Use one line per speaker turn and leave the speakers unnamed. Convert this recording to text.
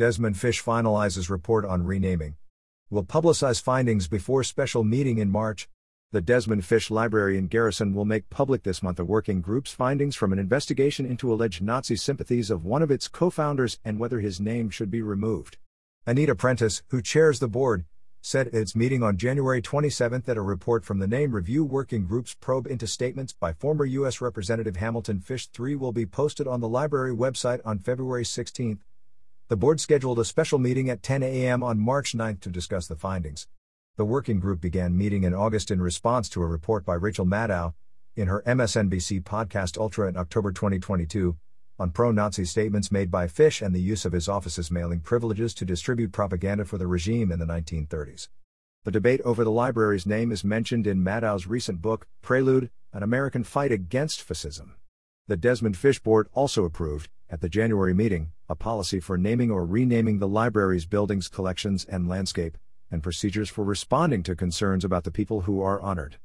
Desmond Fish finalizes report on renaming. Will publicize findings before special meeting in March. The Desmond Fish Library in Garrison will make public this month a working group's findings from an investigation into alleged Nazi sympathies of one of its co founders and whether his name should be removed. Anita Prentice, who chairs the board, said at its meeting on January 27 that a report from the Name Review Working Group's probe into statements by former U.S. Representative Hamilton Fish III will be posted on the library website on February 16. The board scheduled a special meeting at 10 a.m. on March 9 to discuss the findings. The working group began meeting in August in response to a report by Rachel Maddow in her MSNBC podcast Ultra in October 2022 on pro Nazi statements made by Fish and the use of his office's mailing privileges to distribute propaganda for the regime in the 1930s. The debate over the library's name is mentioned in Maddow's recent book, Prelude An American Fight Against Fascism. The Desmond Fish Board also approved, at the January meeting, a policy for naming or renaming the library's buildings, collections, and landscape, and procedures for responding to concerns about the people who are honored.